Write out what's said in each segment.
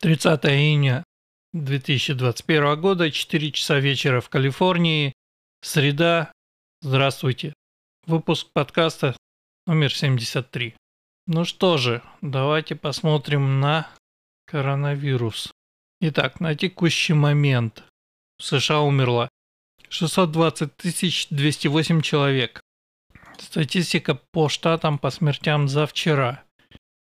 30 июня 2021 года, 4 часа вечера в Калифорнии, среда. Здравствуйте. Выпуск подкаста номер 73. Ну что же, давайте посмотрим на коронавирус. Итак, на текущий момент в США умерло 620 208 человек. Статистика по штатам по смертям за вчера –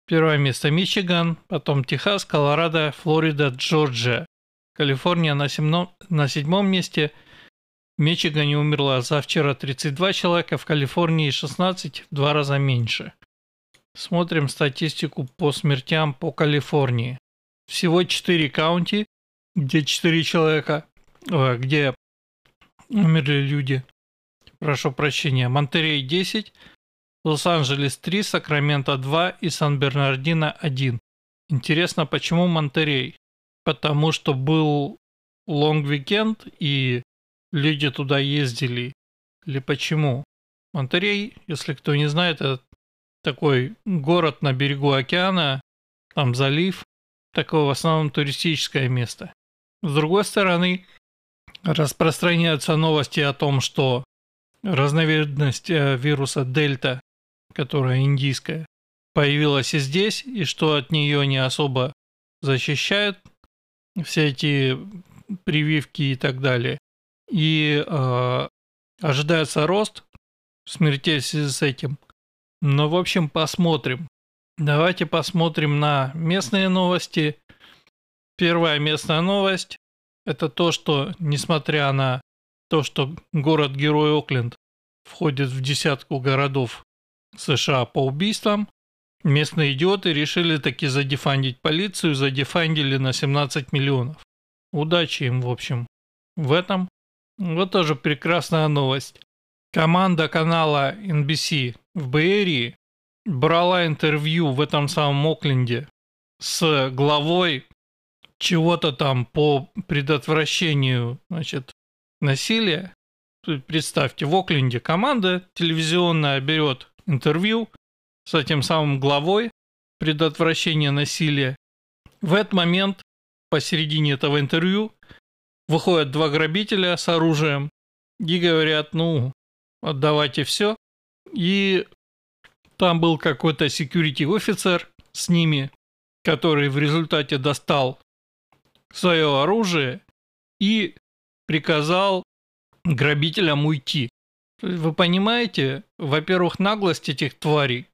Первое место Мичиган, потом Техас, Колорадо, Флорида, Джорджия. Калифорния на, семно, на седьмом месте. В Мичигане умерло за вчера 32 человека, в Калифорнии 16, в два раза меньше. Смотрим статистику по смертям по Калифорнии. Всего 4 каунти, где 4 человека, где умерли люди. Прошу прощения. Монтерей 10, Лос-Анджелес 3, Сакраменто 2 и Сан-Бернардино 1. Интересно, почему Монтерей? Потому что был long weekend и люди туда ездили. Или почему? Монтерей, если кто не знает, это такой город на берегу океана, там залив, такое в основном туристическое место. С другой стороны, распространяются новости о том, что разновидность э, вируса Дельта которая индийская, появилась и здесь, и что от нее не особо защищают все эти прививки и так далее. И э, ожидается рост смертей в связи с этим. Но, в общем, посмотрим. Давайте посмотрим на местные новости. Первая местная новость – это то, что, несмотря на то, что город-герой Окленд входит в десятку городов США по убийствам, местные идиоты решили таки задефандить полицию, задефандили на 17 миллионов. Удачи им, в общем, в этом. Вот тоже прекрасная новость. Команда канала NBC в Бэйрии брала интервью в этом самом Окленде с главой чего-то там по предотвращению значит, насилия. Представьте, в Окленде команда телевизионная берет интервью с этим самым главой предотвращения насилия. В этот момент посередине этого интервью выходят два грабителя с оружием и говорят, ну, отдавайте все. И там был какой-то security офицер с ними, который в результате достал свое оружие и приказал грабителям уйти. Вы понимаете, во-первых, наглость этих тварей,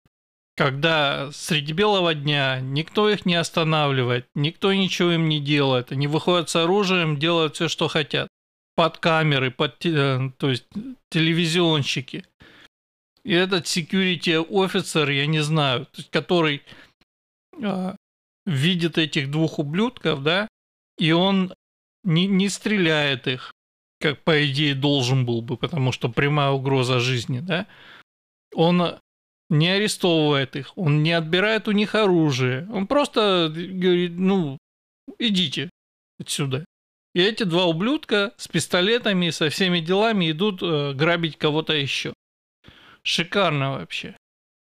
когда среди белого дня никто их не останавливает, никто ничего им не делает, они выходят с оружием, делают все, что хотят. Под камеры, под, э, то есть телевизионщики. И этот security офицер, я не знаю, который э, видит этих двух ублюдков, да, и он не, не стреляет их, как по идее должен был бы, потому что прямая угроза жизни, да, он не арестовывает их, он не отбирает у них оружие, он просто говорит, ну, идите отсюда. И эти два ублюдка с пистолетами, со всеми делами идут э, грабить кого-то еще. Шикарно вообще.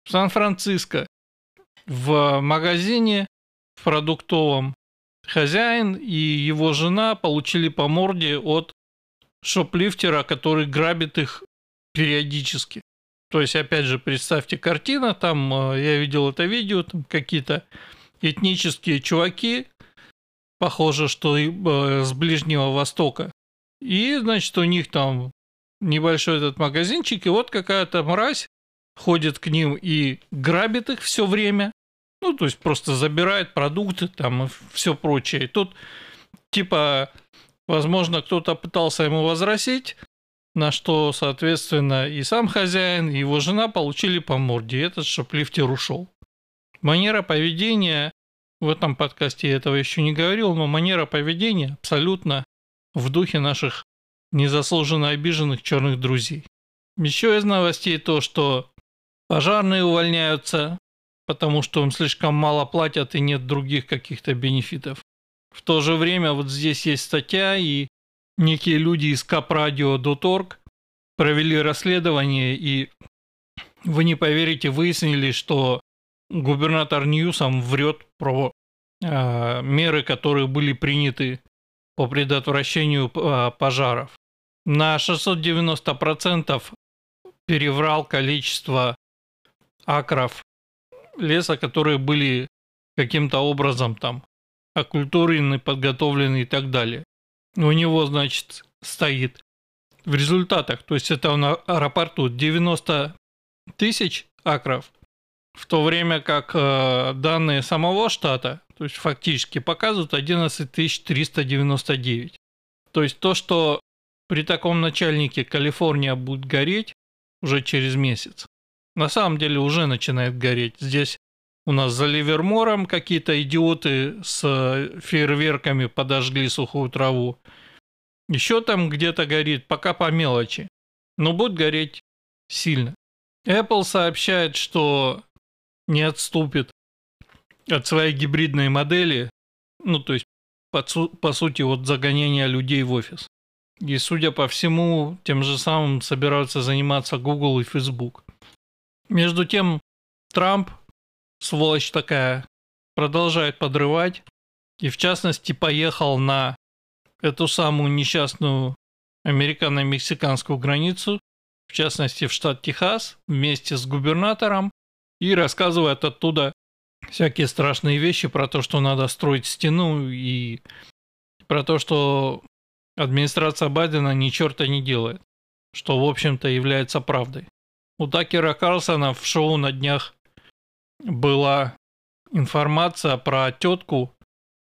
Сан-Франциско в магазине в продуктовом хозяин и его жена получили по морде от шоплифтера, который грабит их периодически. То есть, опять же, представьте картина, там э, я видел это видео, там какие-то этнические чуваки, похоже, что э, с Ближнего Востока. И, значит, у них там небольшой этот магазинчик, и вот какая-то мразь ходит к ним и грабит их все время. Ну, то есть просто забирает продукты там и все прочее. И тут, типа, Возможно, кто-то пытался ему возразить, на что, соответственно, и сам хозяин, и его жена получили по морде, и этот шоплифтер ушел. Манера поведения, в этом подкасте я этого еще не говорил, но манера поведения абсолютно в духе наших незаслуженно обиженных черных друзей. Еще из новостей то, что пожарные увольняются, потому что им слишком мало платят и нет других каких-то бенефитов. В то же время вот здесь есть статья, и некие люди из capradio.org провели расследование, и вы не поверите, выяснили, что губернатор Ньюсом врет про э, меры, которые были приняты по предотвращению э, пожаров. На 690% переврал количество акров леса, которые были каким-то образом там оккультурены, подготовлены и так далее. У него, значит, стоит в результатах, то есть это на аэропорту 90 тысяч акров, в то время как э, данные самого штата, то есть фактически показывают 11 399. То есть то, что при таком начальнике Калифорния будет гореть уже через месяц, на самом деле уже начинает гореть. Здесь у нас за Ливермором какие-то идиоты с фейерверками подожгли сухую траву. Еще там где-то горит, пока по мелочи. Но будет гореть сильно. Apple сообщает, что не отступит от своей гибридной модели, ну то есть по, по сути от загонения людей в офис. И судя по всему, тем же самым собираются заниматься Google и Facebook. Между тем, Трамп, сволочь такая, продолжает подрывать. И в частности поехал на эту самую несчастную американо-мексиканскую границу, в частности в штат Техас, вместе с губернатором, и рассказывает оттуда всякие страшные вещи про то, что надо строить стену и про то, что администрация Байдена ни черта не делает, что, в общем-то, является правдой. У Такера Карлсона в шоу на днях была информация про тетку,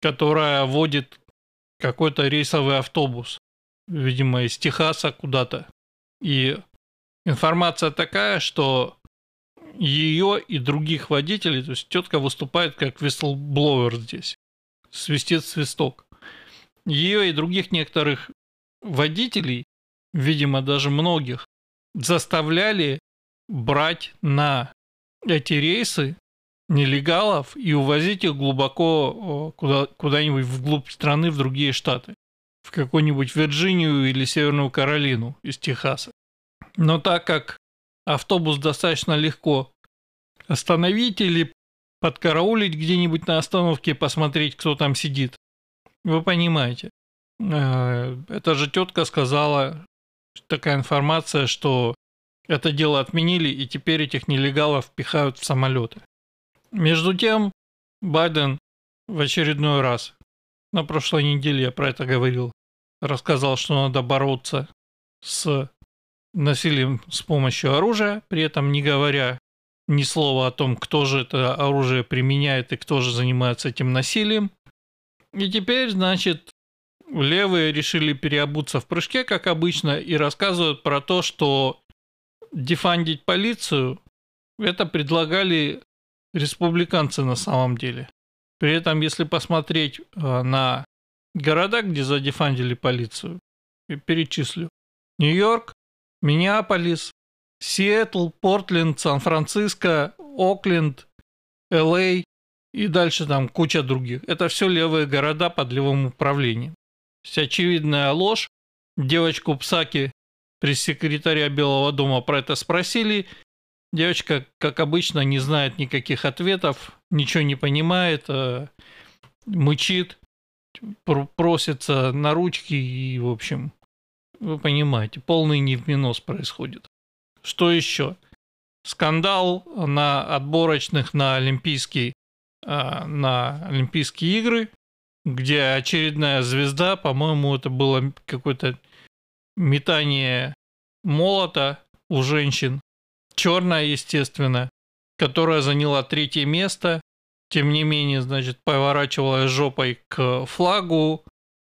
которая водит какой-то рейсовый автобус, видимо, из Техаса куда-то. И информация такая, что ее и других водителей, то есть тетка выступает как whistleblower здесь, свистит свисток. Ее и других некоторых водителей, видимо, даже многих, заставляли брать на эти рейсы нелегалов и увозить их глубоко куда, куда-нибудь вглубь страны, в другие штаты. В какую-нибудь Вирджинию или Северную Каролину из Техаса. Но так как автобус достаточно легко остановить или подкараулить где-нибудь на остановке посмотреть, кто там сидит. Вы понимаете. Э, эта же тетка сказала, такая информация, что это дело отменили и теперь этих нелегалов пихают в самолеты. Между тем, Байден в очередной раз, на прошлой неделе я про это говорил, рассказал, что надо бороться с насилием с помощью оружия, при этом не говоря ни слова о том, кто же это оружие применяет и кто же занимается этим насилием. И теперь, значит, левые решили переобуться в прыжке, как обычно, и рассказывают про то, что дефандить полицию это предлагали республиканцы на самом деле. При этом, если посмотреть э, на города, где задефандили полицию, перечислю. Нью-Йорк, Миннеаполис, Сиэтл, Портленд, Сан-Франциско, Окленд, Л.А. и дальше там куча других. Это все левые города под левым управлением. Вся очевидная ложь. Девочку Псаки, пресс-секретаря Белого дома, про это спросили. Девочка, как обычно, не знает никаких ответов, ничего не понимает, э, мычит, просится на ручки и, в общем, вы понимаете, полный невминос происходит. Что еще? Скандал на отборочных на Олимпийские, а, на Олимпийские игры, где очередная звезда, по-моему, это было какое-то метание молота у женщин, черная, естественно, которая заняла третье место, тем не менее, значит, поворачивалась жопой к флагу,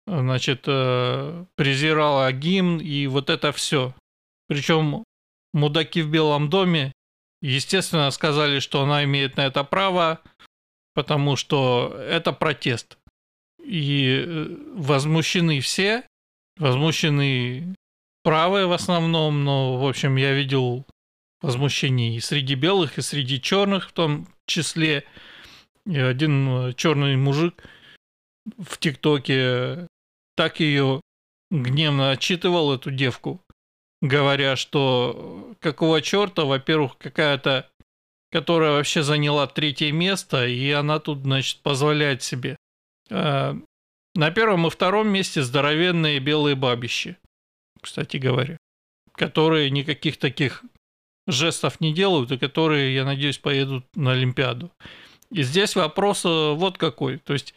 значит, э, презирала гимн и вот это все. Причем мудаки в Белом доме, естественно, сказали, что она имеет на это право, потому что это протест. И э, возмущены все, возмущены правые в основном, но, в общем, я видел возмущение и среди белых, и среди черных в том числе. И один э, черный мужик в ТикТоке так ее гневно отчитывал, эту девку, говоря, что какого черта, во-первых, какая-то которая вообще заняла третье место, и она тут, значит, позволяет себе. Э, на первом и втором месте здоровенные белые бабищи, кстати говоря, которые никаких таких жестов не делают, и которые, я надеюсь, поедут на Олимпиаду. И здесь вопрос э, вот какой. То есть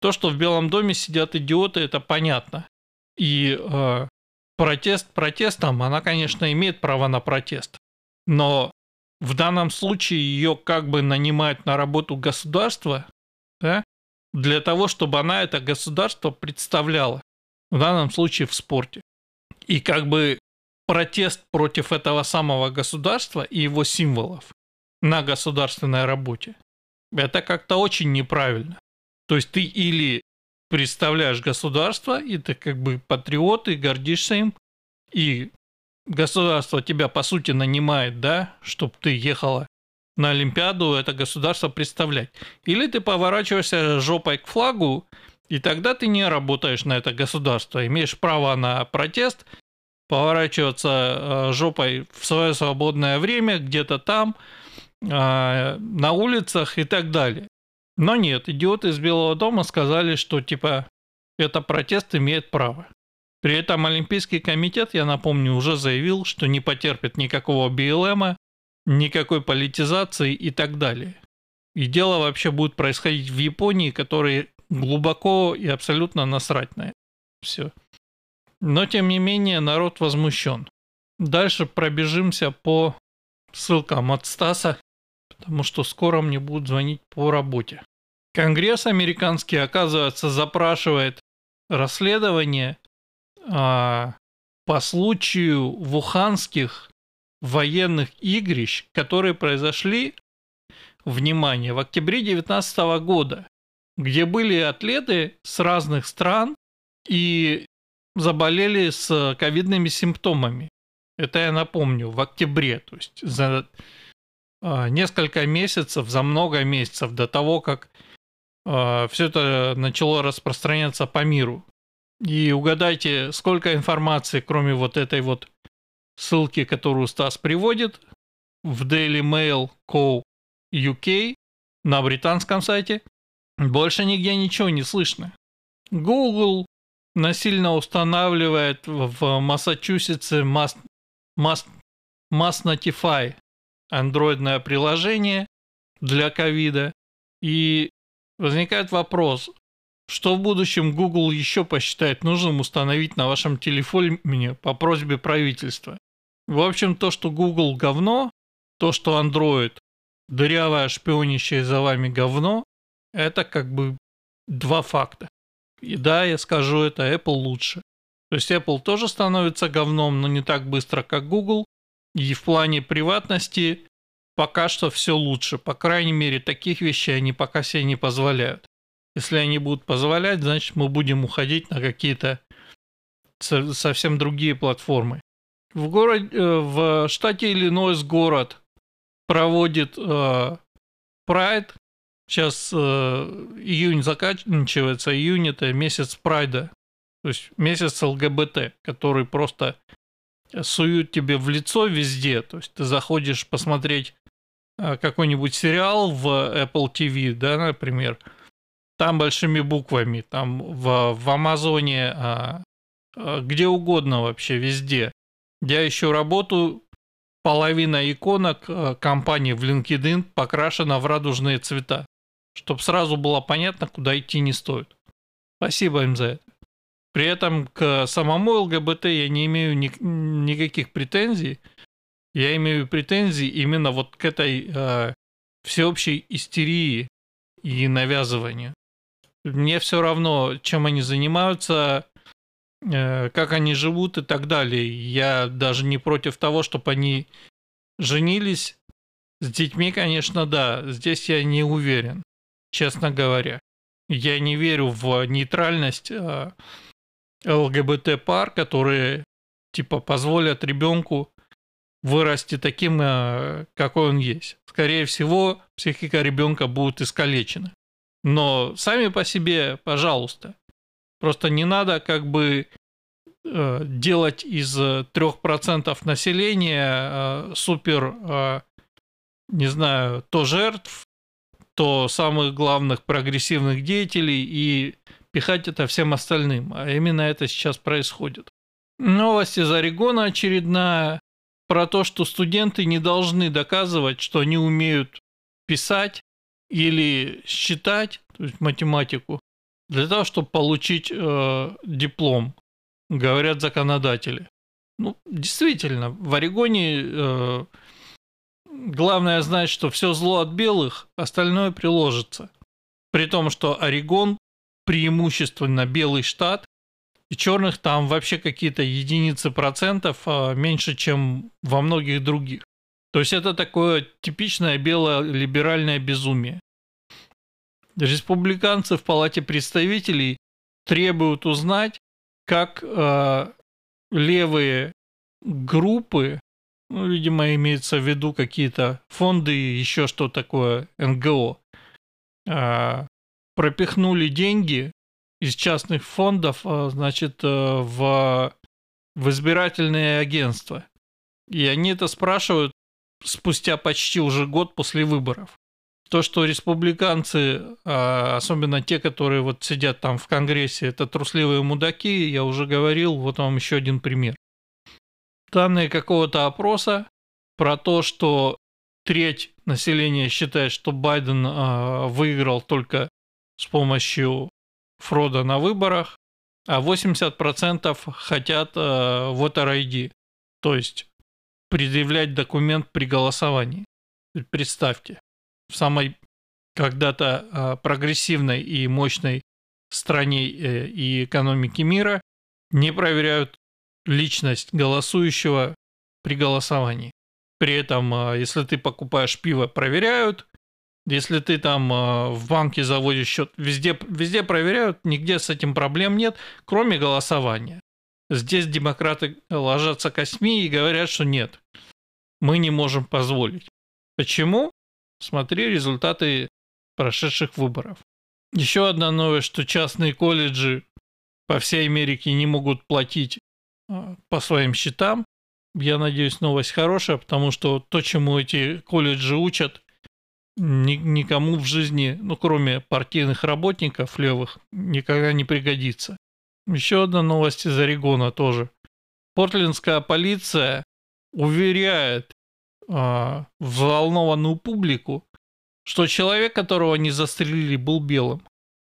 то, что в Белом доме сидят идиоты, это понятно. И э, протест протестом, она, конечно, имеет право на протест. Но в данном случае ее как бы нанимают на работу государство, да, для того, чтобы она это государство представляла. В данном случае в спорте. И как бы протест против этого самого государства и его символов на государственной работе. Это как-то очень неправильно. То есть ты или представляешь государство, и ты как бы патриот, и гордишься им, и государство тебя, по сути, нанимает, да, чтобы ты ехала на Олимпиаду это государство представлять. Или ты поворачиваешься жопой к флагу, и тогда ты не работаешь на это государство, имеешь право на протест, поворачиваться э, жопой в свое свободное время где-то там, э, на улицах и так далее. Но нет, идиоты из Белого дома сказали, что типа это протест имеет право. При этом Олимпийский комитет, я напомню, уже заявил, что не потерпит никакого БЛМа, никакой политизации и так далее. И дело вообще будет происходить в Японии, которой глубоко и абсолютно насрать на это. Все. Но, тем не менее, народ возмущен. Дальше пробежимся по ссылкам от Стаса, потому что скоро мне будут звонить по работе. Конгресс американский, оказывается, запрашивает расследование а, по случаю вуханских военных игрищ, которые произошли, внимание, в октябре 2019 года, где были атлеты с разных стран и заболели с ковидными симптомами. Это я напомню, в октябре, то есть за а, несколько месяцев, за много месяцев до того, как а, все это начало распространяться по миру. И угадайте, сколько информации, кроме вот этой вот ссылки, которую Стас приводит в Daily Mail Co. UK на британском сайте, больше нигде ничего не слышно. Google насильно устанавливает в Массачусетсе Mass, Mass, Mass андроидное приложение для ковида. И возникает вопрос, что в будущем Google еще посчитает нужным установить на вашем телефоне по просьбе правительства. В общем, то, что Google говно, то, что Android дырявое шпионящее за вами говно, это как бы два факта. И да, я скажу это, Apple лучше. То есть Apple тоже становится говном, но не так быстро, как Google. И в плане приватности пока что все лучше. По крайней мере, таких вещей они пока себе не позволяют. Если они будут позволять, значит мы будем уходить на какие-то совсем другие платформы. В, городе, э, в штате Иллинойс город проводит э, Pride. Сейчас э, июнь заканчивается. Июнь это месяц Прайда. То есть месяц ЛГБТ, который просто суют тебе в лицо везде. То есть ты заходишь посмотреть э, какой-нибудь сериал в Apple TV, да, например, там большими буквами, там в, в Амазоне, а, а, где угодно вообще, везде. Я ищу работу, половина иконок а, компании в LinkedIn покрашена в радужные цвета, чтобы сразу было понятно, куда идти не стоит. Спасибо им за это. При этом к самому ЛГБТ я не имею ни, никаких претензий. Я имею претензии именно вот к этой э, всеобщей истерии и навязыванию. Мне все равно, чем они занимаются, э, как они живут и так далее. Я даже не против того, чтобы они женились. С детьми, конечно, да. Здесь я не уверен, честно говоря. Я не верю в нейтральность э, ЛГБТ-пар, которые типа позволят ребенку вырасти таким, э, какой он есть. Скорее всего, психика ребенка будет искалечена. Но сами по себе, пожалуйста. Просто не надо как бы э, делать из 3% населения супер не знаю, то жертв, то самых главных прогрессивных деятелей и пихать это всем остальным. А именно это сейчас происходит. Новость из Орегона очередная про то, что студенты не должны доказывать, что они умеют писать или считать, то есть математику, для того, чтобы получить э, диплом, говорят законодатели. Ну, действительно, в Орегоне э, главное знать, что все зло от белых, остальное приложится. При том, что Орегон преимущественно белый штат, и черных там вообще какие-то единицы процентов а меньше, чем во многих других. То есть это такое типичное белое либеральное безумие. Республиканцы в Палате представителей требуют узнать, как э, левые группы, ну, видимо, имеется в виду какие-то фонды и еще что такое, НГО, э, пропихнули деньги из частных фондов, э, значит, э, в, в избирательные агентства. И они это спрашивают спустя почти уже год после выборов. То, что республиканцы, а, особенно те, которые вот сидят там в Конгрессе, это трусливые мудаки, я уже говорил, вот вам еще один пример. Данные какого-то опроса про то, что треть населения считает, что Байден а, выиграл только с помощью фрода на выборах, а 80% хотят э, voter ID, то есть предъявлять документ при голосовании. Представьте, в самой когда-то э, прогрессивной и мощной стране э, и экономике мира не проверяют личность голосующего при голосовании. При этом, э, если ты покупаешь пиво, проверяют, если ты там э, в банке заводишь счет, везде, везде проверяют, нигде с этим проблем нет, кроме голосования. Здесь демократы ложатся косьми и говорят, что нет, мы не можем позволить. Почему? Смотри результаты прошедших выборов. Еще одна новость, что частные колледжи по всей Америке не могут платить по своим счетам. Я надеюсь, новость хорошая, потому что то, чему эти колледжи учат, ни, никому в жизни, ну, кроме партийных работников левых, никогда не пригодится. Еще одна новость из Орегона тоже. Портлендская полиция уверяет э, взволнованную публику, что человек, которого не застрелили, был белым.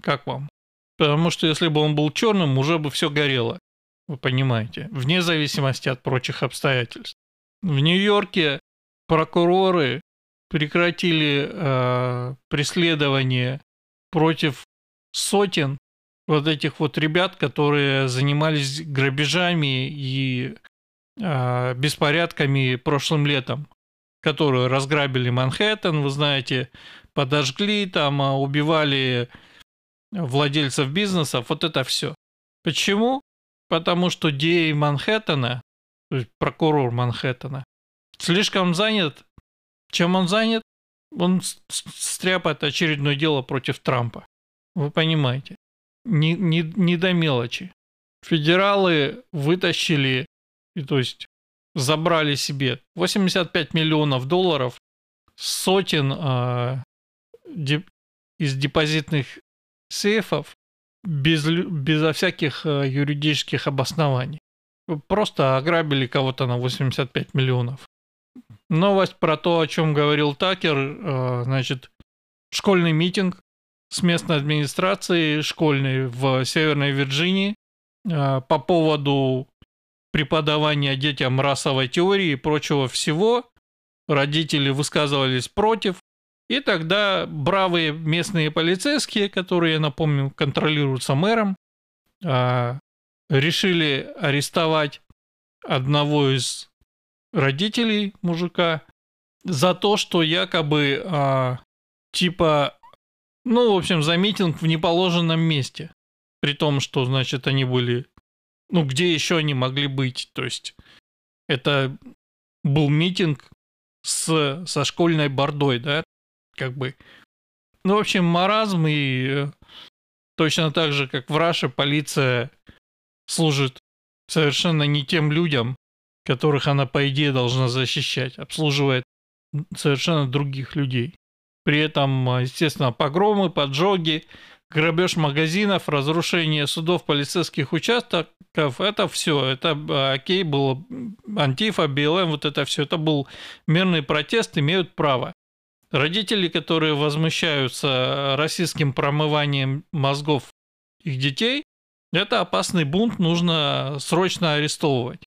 Как вам? Потому что если бы он был черным, уже бы все горело. Вы понимаете, вне зависимости от прочих обстоятельств. В Нью-Йорке прокуроры прекратили э, преследование против сотен вот этих вот ребят, которые занимались грабежами и э, беспорядками прошлым летом, которые разграбили Манхэттен, вы знаете, подожгли там, а, убивали владельцев бизнесов, вот это все. Почему? Потому что Дей Манхэттена, то есть прокурор Манхэттена, слишком занят чем он занят? Он стряпает очередное дело против Трампа. Вы понимаете. Не, не, не до мелочи. Федералы вытащили, то есть забрали себе 85 миллионов долларов сотен э, деп, из депозитных сейфов без, безо всяких э, юридических обоснований. Просто ограбили кого-то на 85 миллионов. Новость про то, о чем говорил Такер, э, значит, школьный митинг с местной администрацией школьной в Северной Вирджинии э, по поводу преподавания детям расовой теории и прочего всего. Родители высказывались против. И тогда бравые местные полицейские, которые, я напомню, контролируются мэром, э, решили арестовать одного из родителей мужика за то, что якобы а, типа, ну, в общем, за митинг в неположенном месте. При том, что, значит, они были, ну, где еще они могли быть. То есть это был митинг с, со школьной бордой, да, как бы. Ну, в общем, маразм и э, точно так же, как в Раше, полиция служит совершенно не тем людям, которых она, по идее, должна защищать, обслуживает совершенно других людей. При этом, естественно, погромы, поджоги, грабеж магазинов, разрушение судов, полицейских участков, это все, это а, окей, было Антифа, БЛМ, вот это все, это был мирный протест, имеют право. Родители, которые возмущаются российским промыванием мозгов их детей, это опасный бунт, нужно срочно арестовывать.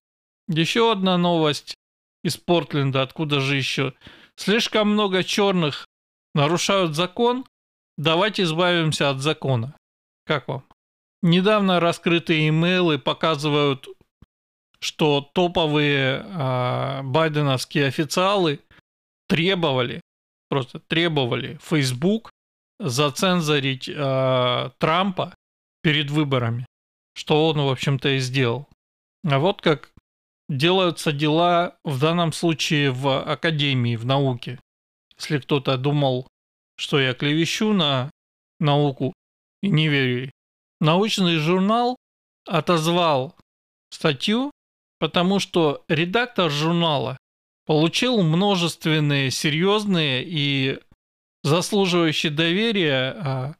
Еще одна новость из Портленда, откуда же еще. Слишком много черных нарушают закон, давайте избавимся от закона. Как вам? Недавно раскрытые имейлы показывают, что топовые э, байденовские официалы требовали, просто требовали Facebook зацензорить э, Трампа перед выборами, что он, в общем-то, и сделал. А вот как делаются дела в данном случае в академии, в науке. Если кто-то думал, что я клевещу на науку и не верю Научный журнал отозвал статью, потому что редактор журнала получил множественные серьезные и заслуживающие доверия а,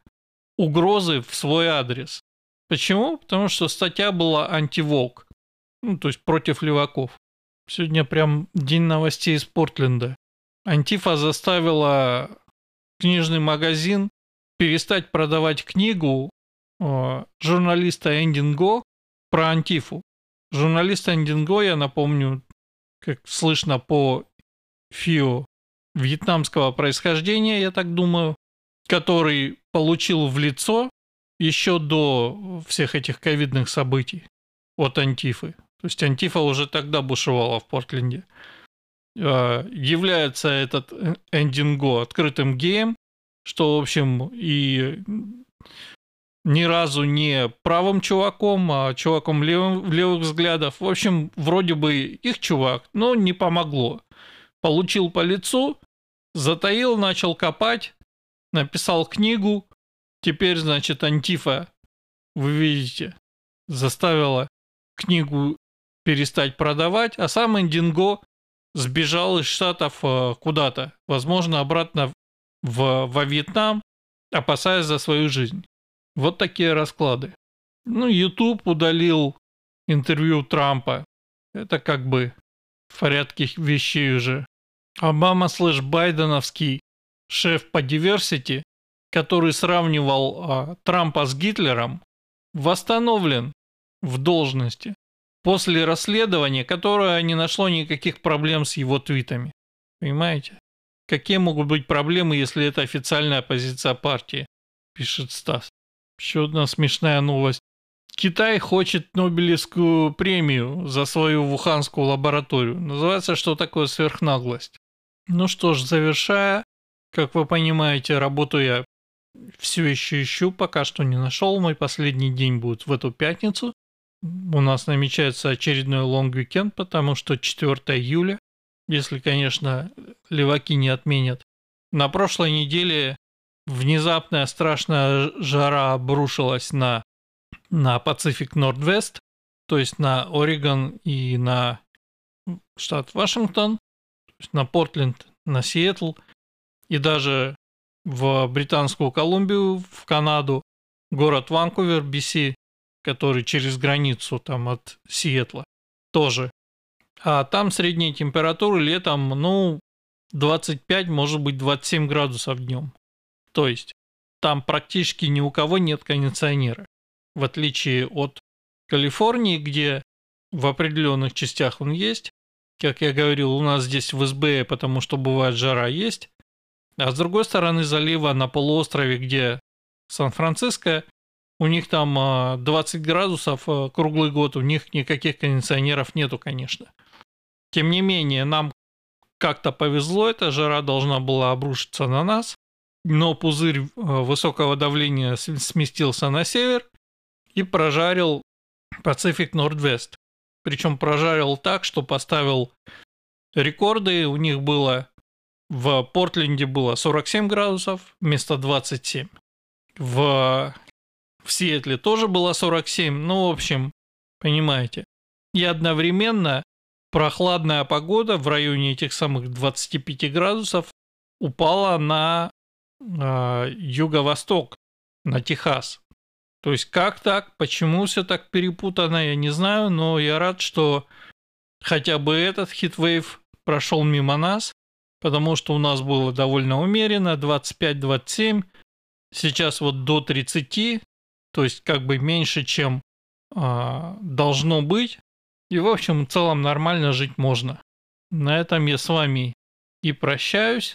угрозы в свой адрес. Почему? Потому что статья была антиволк, ну, то есть против леваков. Сегодня прям день новостей из Портленда. Антифа заставила книжный магазин перестать продавать книгу э, журналиста Эндинго про Антифу. Журналист Эндинго, я напомню, как слышно по ФИО, вьетнамского происхождения, я так думаю, который получил в лицо еще до всех этих ковидных событий от Антифы. То есть Антифа уже тогда бушевала в Портленде. А, является этот эндинго открытым геем, что, в общем, и ни разу не правым чуваком, а чуваком левым, левых взглядов. В общем, вроде бы их чувак, но не помогло. Получил по лицу, затаил, начал копать, написал книгу. Теперь, значит, Антифа, вы видите, заставила книгу перестать продавать, а сам Эндинго сбежал из Штатов э, куда-то, возможно, обратно в, во Вьетнам, опасаясь за свою жизнь. Вот такие расклады. Ну, YouTube удалил интервью Трампа. Это как бы в порядке вещей уже. Обама слэш Байденовский шеф по diversity, который сравнивал а, Трампа с Гитлером, восстановлен в должности после расследования, которое не нашло никаких проблем с его твитами. Понимаете? Какие могут быть проблемы, если это официальная позиция партии? Пишет Стас. Еще одна смешная новость. Китай хочет Нобелевскую премию за свою вуханскую лабораторию. Называется «Что такое сверхнаглость?». Ну что ж, завершая, как вы понимаете, работу я все еще ищу, пока что не нашел. Мой последний день будет в эту пятницу у нас намечается очередной long weekend, потому что 4 июля, если, конечно, леваки не отменят. На прошлой неделе внезапная страшная жара обрушилась на, на Пацифик Нордвест, то есть на Орегон и на штат Вашингтон, то есть на Портленд, на Сиэтл и даже в Британскую Колумбию, в Канаду, город Ванкувер, BC, который через границу там от Сиэтла тоже. А там средние температуры летом, ну, 25, может быть, 27 градусов днем. То есть там практически ни у кого нет кондиционера. В отличие от Калифорнии, где в определенных частях он есть. Как я говорил, у нас здесь в СБ, потому что бывает жара есть. А с другой стороны залива на полуострове, где Сан-Франциско, у них там 20 а, градусов а, круглый год, у них никаких кондиционеров нету, конечно. Тем не менее, нам как-то повезло, эта жара должна была обрушиться на нас, но пузырь а, высокого давления сместился на север и прожарил Пацифик Нордвест. Причем прожарил так, что поставил рекорды. У них было в Портленде было 47 градусов вместо 27. В в Сиэтле тоже было 47, ну, в общем, понимаете. И одновременно прохладная погода в районе этих самых 25 градусов упала на э, юго-восток, на Техас. То есть как так, почему все так перепутано, я не знаю, но я рад, что хотя бы этот хитвейв прошел мимо нас, потому что у нас было довольно умеренно, 25-27, сейчас вот до 30, то есть как бы меньше, чем э, должно быть. И в общем, в целом нормально жить можно. На этом я с вами и прощаюсь.